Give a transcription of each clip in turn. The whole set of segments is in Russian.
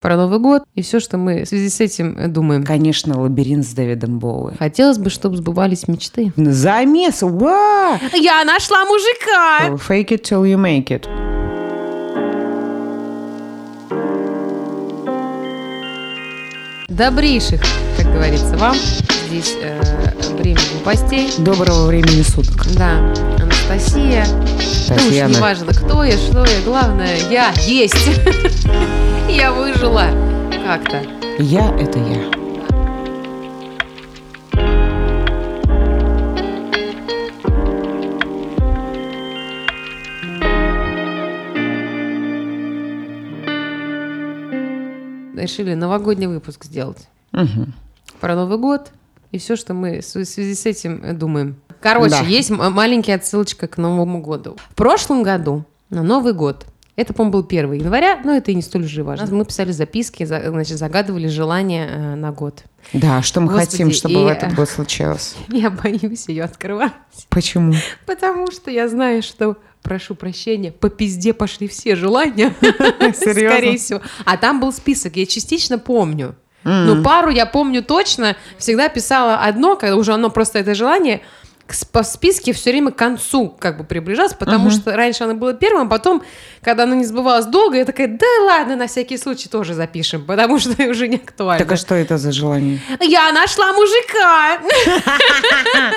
про Новый год и все, что мы в связи с этим э, думаем. Конечно, лабиринт с Дэвидом Боуи. Хотелось бы, чтобы сбывались мечты. Замес! Ва! Я нашла мужика! Fake it till you make it. Добрейших, как говорится, вам. Здесь э, время глупостей. Доброго времени суток. Да, Анастасия. Ну уж Татьяна. не важно, кто я, что я, главное, я есть. Я выжила как-то. Я — это я. Решили новогодний выпуск сделать. Мгм. Про Новый год и все, что мы в связи с этим э, думаем. Короче, Да. есть маленькая отсылочка к Новому году. В прошлом году на Новый год это, по-моему, был 1 января, но это и не столь же важно. Мы писали записки, за- значит, загадывали желания э, на год. Да, что мы Господи, хотим, чтобы и- в этот год случилось. Я боюсь ее открывать, Почему? потому что я знаю, что, прошу прощения, по пизде пошли все желания. Серьезно? Скорее всего. А там был список, я частично помню. М. Ну, пару я помню точно. Всегда писала одно, когда уже оно просто это желание по списке все время к концу как бы приближалось, потому Мгм. что раньше оно было первым, а потом, когда оно не сбывалось долго, я такая, да ладно, на всякий случай тоже запишем, потому что уже не актуально. Так а что это за желание? Я нашла мужика!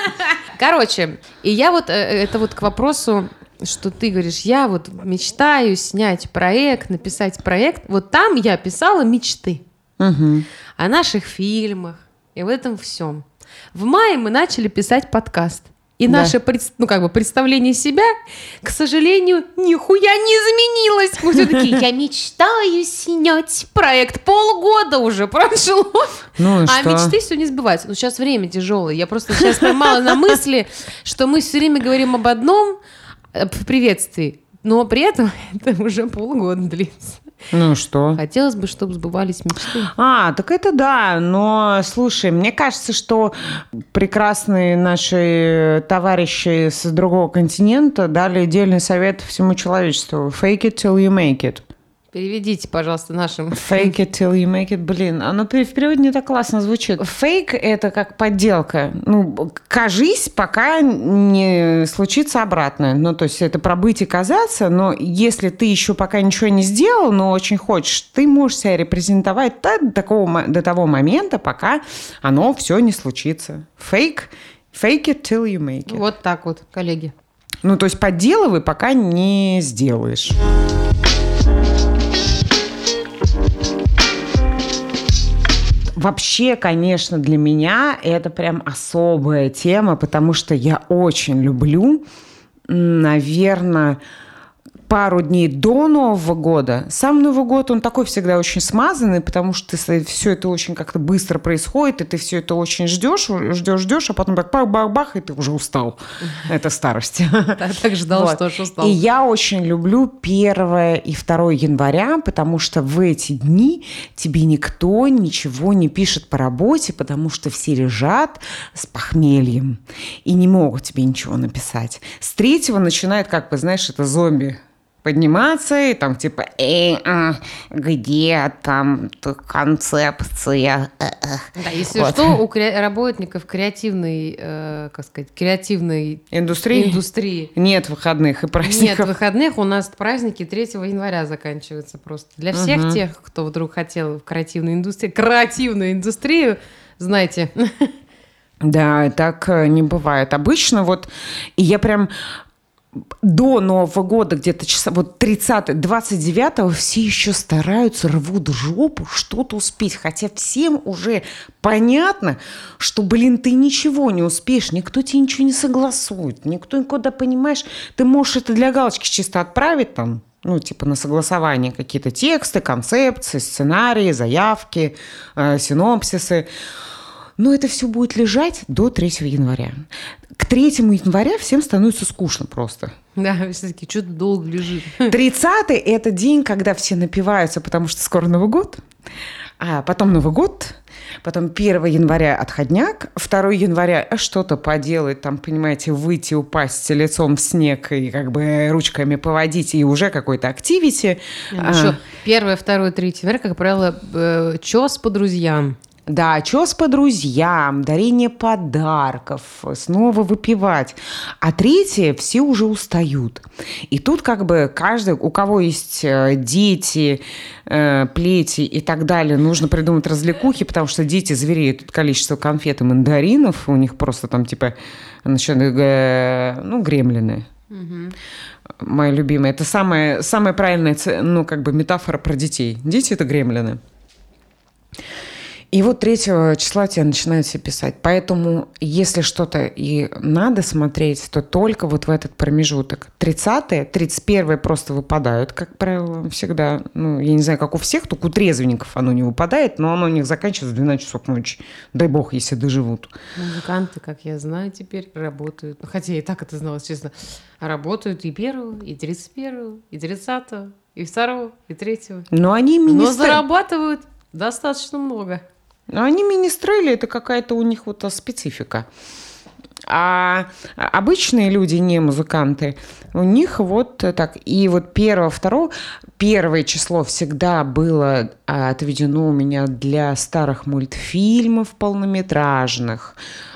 Короче, и я вот, э, это вот к вопросу, что ты говоришь, я вот мечтаю снять проект, написать проект. Вот там я писала мечты Мгм. о наших фильмах и в этом всем. В мае мы начали писать подкаст. И Да. наше ну, как бы представление себя, к сожалению, нихуя не изменилось. Мы все такие, я мечтаю снять проект. Полгода уже прошло. Ну А что? мечты все не сбываются. Ну, сейчас время тяжелое. Я просто сейчас поймала на мысли, что мы все время говорим об одном э, в приветствии, но при этом это уже полгода длится. Ну что? Хотелось бы, чтобы сбывались мечты. А, так это да, но слушай, мне кажется, что прекрасные наши товарищи с другого континента дали отдельный совет всему человечеству. Fake it till you make it. Переведите, пожалуйста, нашим... Fake it till you make it, блин, оно в переводе не так классно звучит. Фейк – это как подделка. Ну, кажись, пока не случится обратное. Ну, то есть это пробыть и казаться, но если ты еще пока ничего не сделал, но очень хочешь, ты можешь себя репрезентовать до, такого, до того момента, пока оно все не случится. Фейк Fake it till you make it. Вот так вот, коллеги. Ну, то есть подделывай, пока не сделаешь. Вообще, конечно, для меня это прям особая тема, потому что я очень люблю, наверное, пару дней до Нового года. Сам Новый год, он такой всегда очень смазанный, потому что все это очень как-то быстро происходит, и ты все это очень ждешь, ждешь, ждешь, а потом так бах-бах-бах, и ты уже устал. Это старость. Так, так ждал, что устал. И я очень люблю 1 и 2 января, потому что в эти дни тебе никто ничего не пишет по работе, потому что все лежат с похмельем и не могут тебе ничего написать. С 3 начинает, как бы, знаешь, это зомби подниматься и там типа «Эй, а, где там концепция?» Э, э». Да, если Вот. что, у кре- работников креативной, э, как сказать, креативной Индустрия? индустрии Нет выходных и нет праздников. выходных, у нас праздники 3 января заканчиваются просто. Для всех Мгм. тех, кто вдруг хотел в креативную индустрию, креативную индустрию, знаете, Да, так э, не бывает. Обычно вот, и я прям до Нового года, где-то часа, вот 30 29 все еще стараются, рвут жопу, что-то успеть. Хотя всем уже понятно, что, блин, ты ничего не успеешь, никто тебе ничего не согласует, никто никуда, понимаешь, ты можешь это для галочки чисто отправить там, ну, типа на согласование какие-то тексты, концепции, сценарии, заявки, э, синопсисы. Но это все будет лежать до 3 января. К 3 января всем становится скучно просто. да, все-таки что-то долго лежит. 30 это день, когда все напиваются, потому что скоро Новый год. А потом Новый год, потом 1 января отходняк, 2 января что-то поделать, там, понимаете, выйти, упасть лицом в снег и как бы ручками поводить, и уже какой-то активити. А, Еще 1, 2, 3 января, как правило, э, чес по друзьям. Да, чес по друзьям, дарение подарков, снова выпивать. А третье, все уже устают. И тут как бы каждый, у кого есть э, дети, э, плети и так далее, нужно придумать развлекухи, потому что дети звереют от количества конфет и мандаринов, у них просто там типа, значит, э, ну, гремлины. Угу. Моя любимая. Это самая, самая правильная, ну, как бы метафора про детей. Дети – это гремлины. И вот 3 числа тебе начинают все писать. Поэтому, если что-то и надо смотреть, то только вот в этот промежуток. 30 31 просто выпадают, как правило, всегда. Ну, я не знаю, как у всех, только у трезвенников оно не выпадает, но оно у них заканчивается в 12 часов ночи. Дай бог, если доживут. Музыканты, как я знаю, теперь работают. Ну, хотя я и так это знала, честно. Работают и 1, и 31, и 30, и 2, и 3. Но они министры... Но зарабатывают достаточно много. Но они министрели, это какая-то у них вот специфика. А обычные люди, не музыканты, у них вот так. И вот первое, второе, первое число всегда было а, отведено у меня для старых мультфильмов полнометражных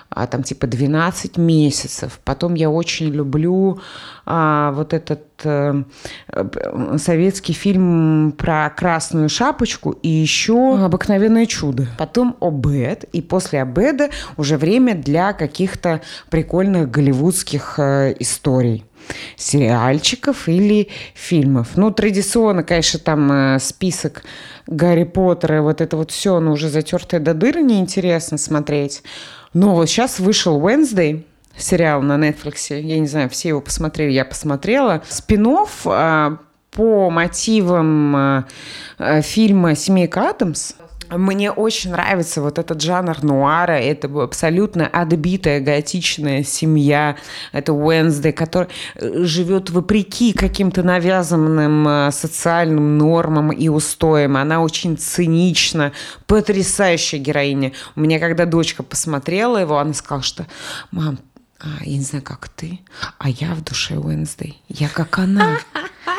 а, там типа 12 месяцев. Потом я очень люблю а, вот этот а, советский фильм про красную шапочку и еще обыкновенное чудо. Потом обед, и после обеда уже время для каких-то прикольных голливудских а, историй сериальчиков или фильмов. Ну, традиционно, конечно, там список Гарри Поттера, вот это вот все, оно уже затертое до дыры, неинтересно смотреть. Но вот сейчас вышел Wednesday, сериал на Netflix. Я не знаю, все его посмотрели, я посмотрела. Спинов а, по мотивам а, а, фильма «Семейка Адамс». Мне очень нравится вот этот жанр нуара. Это абсолютно отбитая готичная семья. Это Уэнсдей, которая э, живет вопреки каким-то навязанным э, социальным нормам и устоям. Она очень цинична, потрясающая героиня. У меня, когда дочка посмотрела его, она сказала, что «Мам, а, я не знаю, как ты, а я в душе Уэнсдей. Я как она.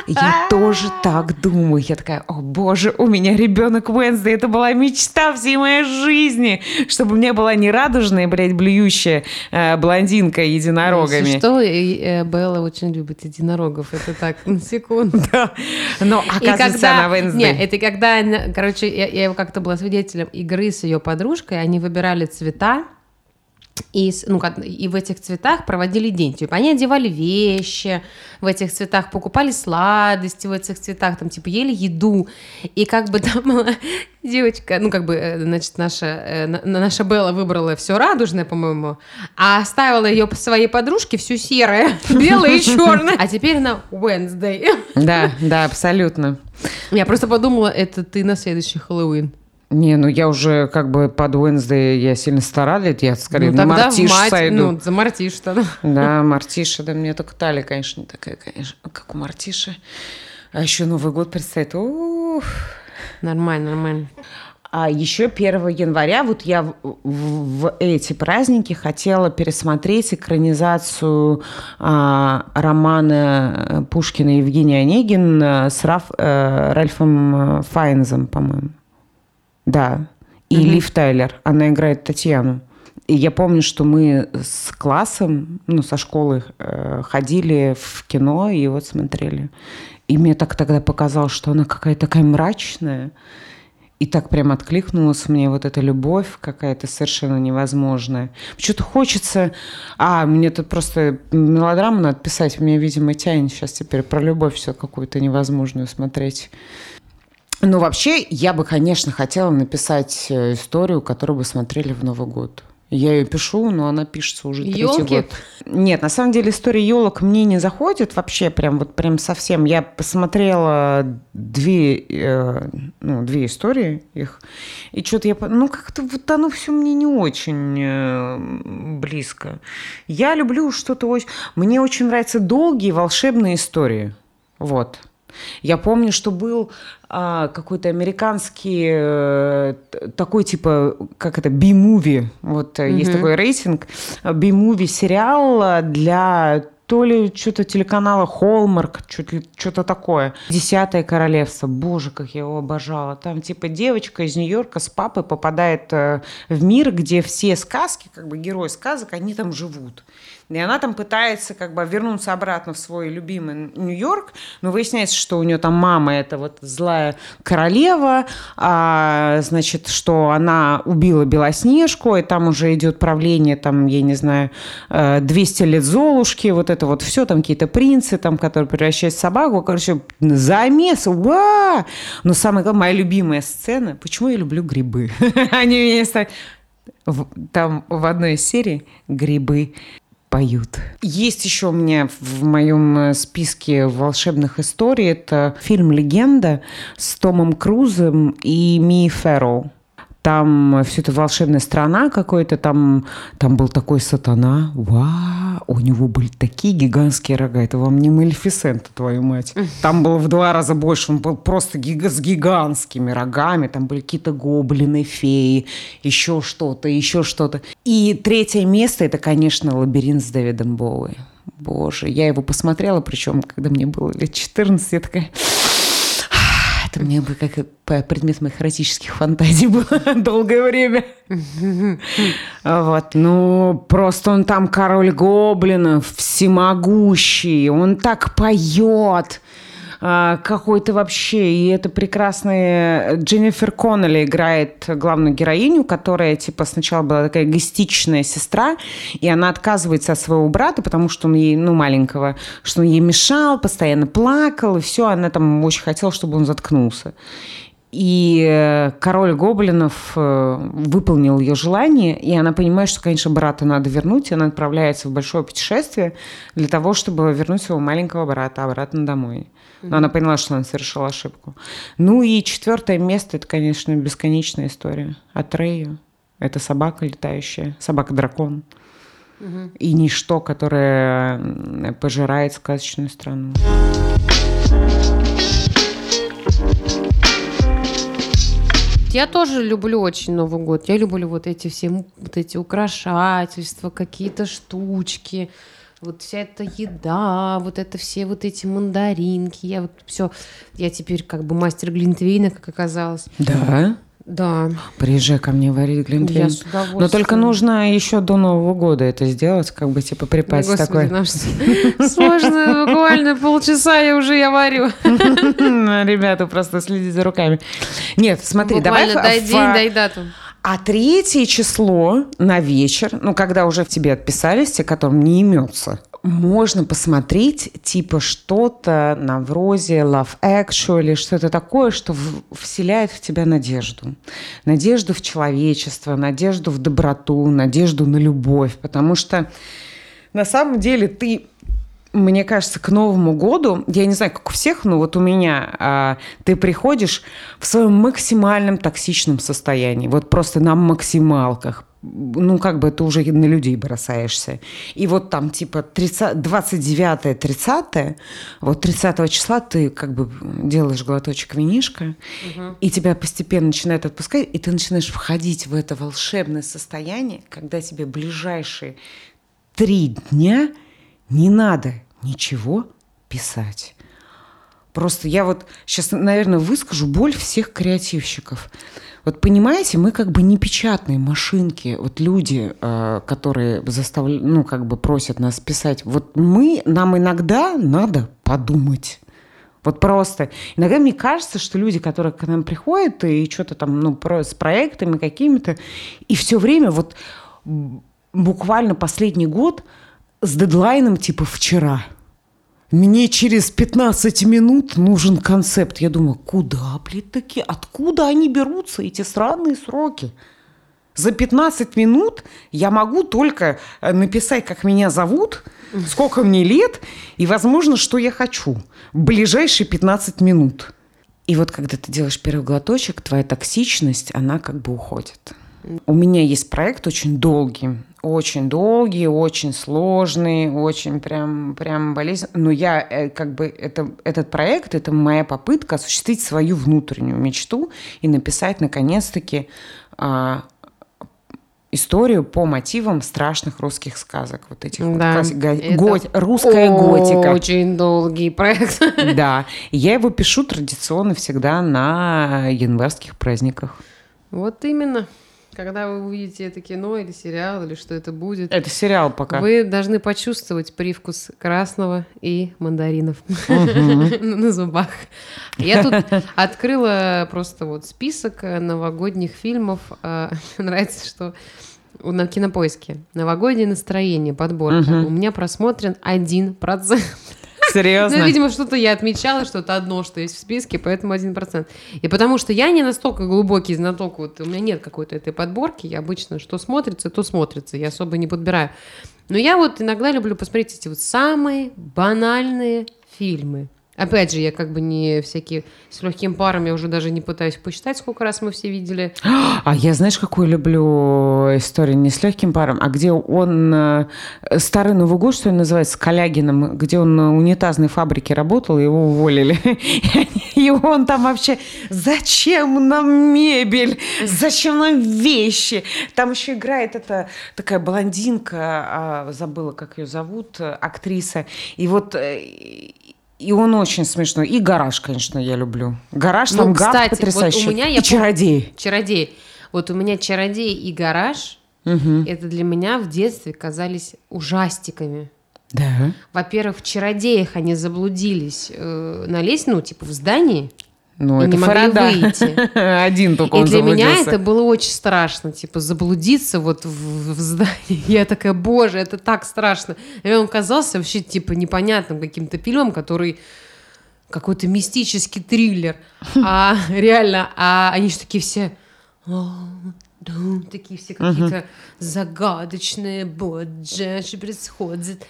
Я тоже так думаю. Я такая, о боже, у меня ребенок Уэнсдей. Это была мечта всей моей жизни. Чтобы мне была не радужная, блядь, блюющая э, блондинка единорогами. Если что, э, Белла очень любит единорогов. Это так, на секунду. Да. Но оказывается, когда... она Уэнсдей. Нет, это когда, короче, я, я как-то была свидетелем игры с ее подружкой. Они выбирали цвета и, ну, и в этих цветах проводили день. Типа они одевали вещи в этих цветах, покупали сладости в этих цветах, там, типа, ели еду. И как бы там была девочка, ну, как бы, э, значит, наша, э, наша Белла выбрала все радужное, по-моему, а оставила ее своей подружке все серое, белое и черное. А теперь она Wednesday. Да, да, абсолютно. Я просто подумала, это ты на следующий Хэллоуин. Не, ну я уже как бы под Wednesday я сильно старалась, я скорее ну, на мартиш мать, сойду. Ну, за мартиш тогда. Да, мартиша, да, мне только талия, конечно, не такая, конечно, как у мартиши. А еще Новый год предстоит. Ух. Нормально, нормально. А еще 1 января, вот я в, в эти праздники хотела пересмотреть экранизацию а, романа Пушкина Евгения Онегин с Раф, э, Ральфом Файнзом, по-моему. Да. И угу. Лив Тайлер. Она играет Татьяну. И я помню, что мы с классом, ну, со школы э, ходили в кино и вот смотрели. И мне так тогда показалось, что она какая-то такая мрачная. И так прям откликнулась мне вот эта любовь какая-то совершенно невозможная. Что-то хочется... А, мне тут просто мелодраму надо писать. Мне, видимо, тянет сейчас теперь про любовь все какую-то невозможную смотреть. Ну, вообще, я бы, конечно, хотела написать э, историю, которую бы смотрели в Новый год. Я ее пишу, но она пишется уже третий Ёлки? год. Нет, на самом деле история елок мне не заходит вообще, прям вот прям совсем. Я посмотрела две, э, ну, две истории их, и что-то я, ну как-то вот оно все мне не очень э, близко. Я люблю что-то очень, мне очень нравятся долгие волшебные истории, вот. Я помню, что был а, какой-то американский э, такой типа, как это, би-муви, вот mm-hmm. есть такой рейтинг, би-муви сериал для то ли что-то телеканала Холмарк, что-то такое. Десятое королевство. Боже, как я его обожала. Там типа девочка из Нью-Йорка с папой попадает э, в мир, где все сказки, как бы герои сказок, они там живут. И она там пытается как бы вернуться обратно в свой любимый Нью-Йорк, но выясняется, что у нее там мама это вот злая королева, а, значит, что она убила Белоснежку, и там уже идет правление, там, я не знаю, 200 э, лет Золушки, вот это вот все, там какие-то принцы, там, которые превращаются в собаку, короче, замес, уа! Но самое главное, моя любимая сцена, почему я люблю грибы? Они меня там в одной из серий грибы поют. Есть еще у меня в моем э, списке волшебных историй. Это фильм «Легенда» с Томом Крузом и Ми Ферроу там все это волшебная страна какой-то, там, там был такой сатана, вау, у него были такие гигантские рога, это вам не Малефисента, твою мать. Там было в два раза больше, он был просто гига с гигантскими рогами, там были какие-то гоблины, феи, еще что-то, еще что-то. И третье место, это, конечно, лабиринт с Дэвидом Боуи. Боже, я его посмотрела, причем, когда мне было лет 14, я такая это мне бы как предмет моих эротических фантазий было долгое время. Вот, ну, просто он там король гоблинов, всемогущий, он так поет. А, какой-то вообще. И это прекрасная Дженнифер Коннелли играет главную героиню, которая типа сначала была такая эгоистичная сестра, и она отказывается от своего брата, потому что он ей, ну, маленького, что он ей мешал, постоянно плакал, и все, она там очень хотела, чтобы он заткнулся. И э, король гоблинов э, выполнил ее желание, и она понимает, что, конечно, брата надо вернуть, и она отправляется в большое путешествие для того, чтобы вернуть своего маленького брата обратно домой. Но она поняла, что она совершила ошибку. Ну и четвертое место, это, конечно, бесконечная история. Атрею. Это собака летающая, собака-дракон. Угу. И ничто, которое пожирает сказочную страну. Я тоже люблю очень Новый год. Я люблю вот эти все вот эти украшательства, какие-то штучки вот вся эта еда, вот это все вот эти мандаринки, я вот все, я теперь как бы мастер Глинтвейна, как оказалось. Да. Да. Приезжай ко мне варить глинтвейн. Но только нужно еще до Нового года это сделать, как бы типа припасть такой. Сложно, буквально полчаса я уже я варю. Ребята, просто следите за руками. Нет, смотри, давай... дай день, дай дату. А третье число на вечер, ну, когда уже в тебе отписались, те, которым не имется, можно посмотреть типа что-то на вроде Love Actually, что-то такое, что вселяет в тебя надежду. Надежду в человечество, надежду в доброту, надежду на любовь. Потому что на самом деле ты мне кажется, к Новому году, я не знаю, как у всех, но вот у меня, а, ты приходишь в своем максимальном токсичном состоянии, вот просто на максималках, ну, как бы ты уже на людей бросаешься. И вот там, типа, 29-30, вот 30 числа ты как бы делаешь глоточек винишка, угу. и тебя постепенно начинает отпускать, и ты начинаешь входить в это волшебное состояние, когда тебе ближайшие три дня – не надо ничего писать. Просто я вот сейчас, наверное, выскажу боль всех креативщиков. Вот понимаете, мы как бы не печатные машинки, вот люди, э, которые заставляют, ну, как бы просят нас писать. Вот мы, нам иногда надо подумать. Вот просто. Иногда мне кажется, что люди, которые к нам приходят и что-то там, ну, про, с проектами какими-то, и все время вот буквально последний год – с дедлайном типа вчера. Мне через 15 минут нужен концепт. Я думаю, куда, блядь, такие? Откуда они берутся, эти странные сроки? За 15 минут я могу только э, написать, как меня зовут, сколько мне лет и, возможно, что я хочу ближайшие 15 минут. И вот когда ты делаешь первый глоточек, твоя токсичность, она как бы уходит. У меня есть проект очень долгий, очень долгий, очень сложный, очень прям, прям болезненный. Но я э, как бы, это, этот проект, это моя попытка осуществить свою внутреннюю мечту и написать, наконец-таки, а, историю по мотивам страшных русских сказок. Вот этих Да, вот классик- го- гот- русская готика. Очень долгий проект. Да. Я его пишу традиционно всегда на январских праздниках. Вот именно. Когда вы увидите это кино или сериал, или что это будет, Это сериал пока. вы должны почувствовать привкус красного и мандаринов на зубах. Я тут открыла просто вот список э, новогодних фильмов. А, нравится, что на кинопоиске новогоднее настроение, подборка. У меня просмотрен 1%. Серьезно? Ну, видимо, что-то я отмечала, что-то одно, что есть в списке, поэтому 1%. И потому что я не настолько глубокий знаток, вот у меня нет какой-то этой подборки, я обычно что смотрится, то смотрится, я особо не подбираю. Но я вот иногда люблю посмотреть эти вот самые банальные фильмы. Опять же, я как бы не всякие с легким паром, я уже даже не пытаюсь посчитать, сколько раз мы все видели. А я знаешь, какую люблю историю не с легким паром, а где он э, старый Новый год, что ли, называется, с Калягином, где он на унитазной фабрике работал, его уволили. И он там вообще, зачем нам мебель? Зачем нам вещи? Там еще играет эта такая блондинка, а, забыла, как ее зовут, актриса. И вот э, и он очень смешной. И гараж, конечно, я люблю. Гараж, Ну, там гад кстати, вот у потрясающий. меня, я и пом- чародей. Чародей. Вот у меня чародей и гараж, Мгм. это для меня в детстве казались ужастиками. Да. Во-первых, в чародеях они заблудились э, на лестнице, ну, типа в здании, Ну, И это не могли Фарада. выйти. Один только и он для меня это было очень страшно, типа заблудиться вот в, в здании. Я такая, боже, это так страшно. И он казался вообще типа непонятным каким-то фильмом, который какой-то мистический триллер. А реально, а они же такие все... «О, да», такие все какие-то загадочные, боже, что происходит.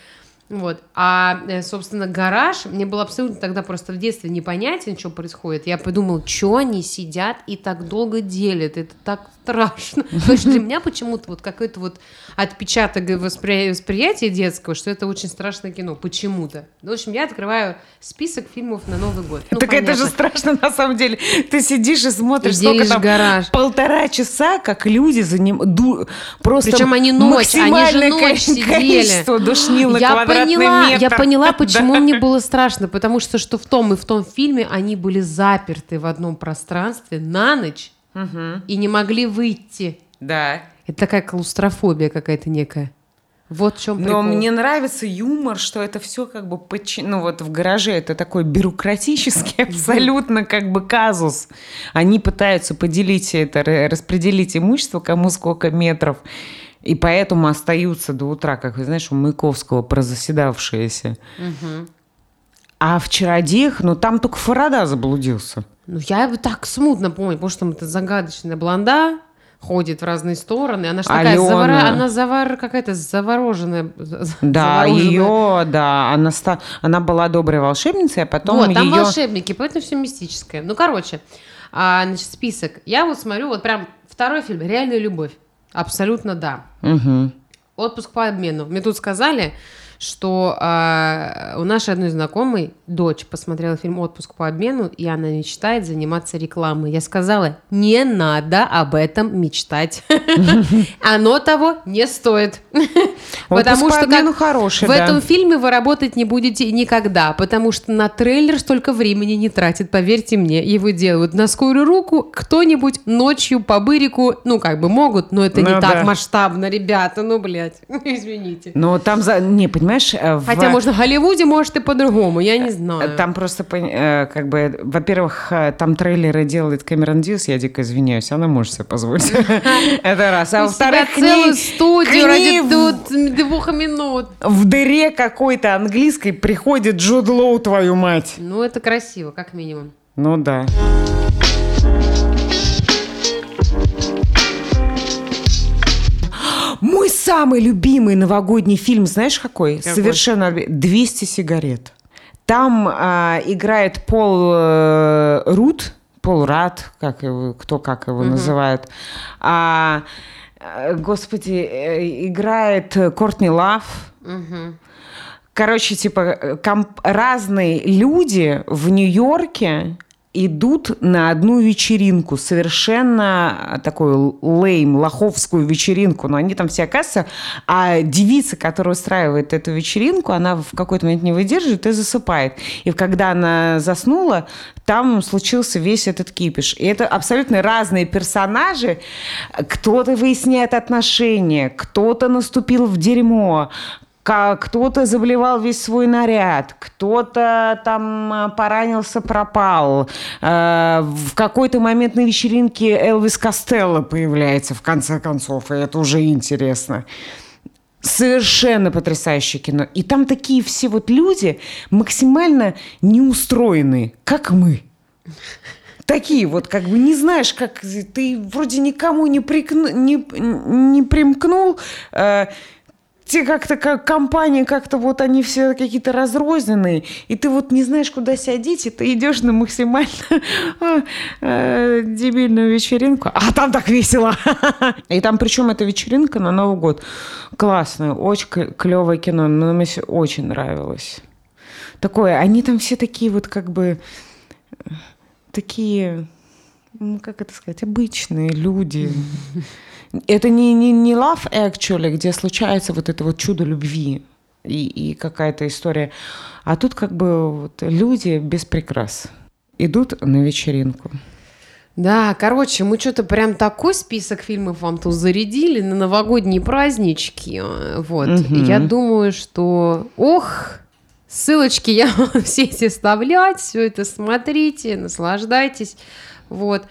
Вот. А, э, собственно, гараж, мне было абсолютно тогда просто в детстве непонятен, что происходит. Я подумала, что они сидят и так долго делят. Это так страшно. То есть для меня почему-то вот какой-то вот отпечаток воспри- восприятия детского, что это очень страшное кино. Почему-то. Ну, В общем, я открываю список фильмов на Новый год. Ну, так это же понятно. страшно на самом деле. Ты сидишь и смотришь, И сколько там гараж. полтора часа, как люди за ним ду... просто Причем они ночь, они же ночь сидели. душнил на я поняла, метр. я поняла, почему Да. мне было страшно, потому что что в том и в том фильме они были заперты в одном пространстве на ночь и не могли выйти. Да. Это такая клаустрофобия какая-то некая. Вот в чем Но прикол. мне нравится юмор, что это все как бы подчи- ну вот в гараже это такой бюрократический абсолютно как бы казус. Они пытаются поделить это, ра- распределить имущество, кому сколько метров. И поэтому остаются до утра, как вы знаешь, у Маяковского прозаседавшиеся. А в «Чародеях», ну там только Фарада заблудился. Ну, я бы так смутно помню, потому что там эта загадочная блонда ходит в разные стороны. Она же такая Алена. она завар... какая-то завороженная. за- Да, завороженная. ее, да, она, ста- она была доброй волшебницей, а потом вот, там ее... волшебники, поэтому все мистическое. Ну, короче, а, значит, список. Я вот смотрю, вот прям второй фильм «Реальная любовь». Абсолютно да. Мгм. Отпуск по обмену. Мне тут сказали, что а, у нашей одной знакомой дочь посмотрела фильм «Отпуск по обмену», и она мечтает заниматься рекламой. Я сказала, не надо об этом мечтать. Оно того не стоит. Потому по что в этом фильме вы работать не будете никогда, потому что на трейлер столько времени не тратит, поверьте мне. Его делают на скорую руку кто-нибудь ночью по бырику, ну, как бы могут, но это не Ну так масштабно, ребята, ну, блядь, извините. Но там, за... не, понимаешь, э, в- Хотя, может, в Голливуде, может, и по-другому, я не знаю. Там просто, э, как бы, во-первых, э, там трейлеры делает Кэмерон Диас, я дико извиняюсь, она может себе позволить. Это раз. А во-вторых, целую студию ради двух минут. в дыре какой-то английской приходит Джуд Лоу, твою мать. Ну, это красиво, как минимум. Ну да. Самый любимый новогодний фильм, знаешь какой? Какой? Совершенно 200 сигарет. Там а, играет Пол э, Рут, Пол Рад, как его, кто как его называет. А, э, господи, э, играет Кортни Лав. Короче, типа, э, комп- разные люди в Нью-Йорке идут на одну вечеринку, совершенно такую лейм, лоховскую вечеринку, но они там все оказываются, а девица, которая устраивает эту вечеринку, она в какой-то момент не выдерживает и засыпает. И когда она заснула, там случился весь этот кипиш. И это абсолютно разные персонажи. Кто-то выясняет отношения, кто-то наступил в дерьмо, кто-то заблевал весь свой наряд, кто-то там а, поранился, пропал. Э, В какой-то момент на вечеринке Элвис Костелло появляется, в конце концов, и это уже интересно. Совершенно потрясающее кино. И там такие все вот люди максимально неустроенные, как мы. Такие вот, как бы не знаешь, как ты вроде никому не, прикну- не, не примкнул, э, те как-то как компания, как-то вот они все какие-то разрозненные, и ты вот не знаешь, куда сядить, и ты идешь на максимально э, дебильную вечеринку, а там так весело. И там причем эта вечеринка на Новый год классная, очень клевое кино, но мне очень нравилось. Такое, они там все такие вот как бы э, такие, как это сказать, обычные люди. Это не, не, не love actually, где случается вот это вот чудо любви и, и какая-то история. А тут как бы вот люди без прикрас идут на вечеринку. Да, короче, мы что-то прям такой список фильмов вам тут зарядили на новогодние празднички. э, Вот. Мгм. Я думаю, что... Ох, ссылочки я вам все эти оставлять, все это смотрите, наслаждайтесь. Вот.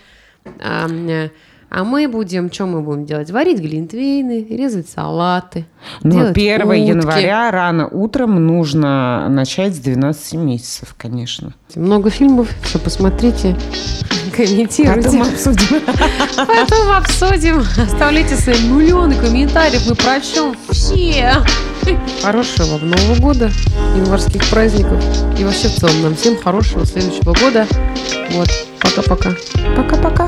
А, мы будем, что мы будем делать? Варить глинтвейны, резать салаты. Делать 1 утки. января рано утром нужно начать с 12 месяцев, конечно. Много фильмов, все посмотрите, комментируйте. Потом обсудим. Потом обсудим. Оставляйте свои миллионы комментариев. Мы прочтем все. Хорошего вам Нового года, январских праздников. И вообще в целом нам всем хорошего следующего года. Вот. Пока-пока. Пока-пока.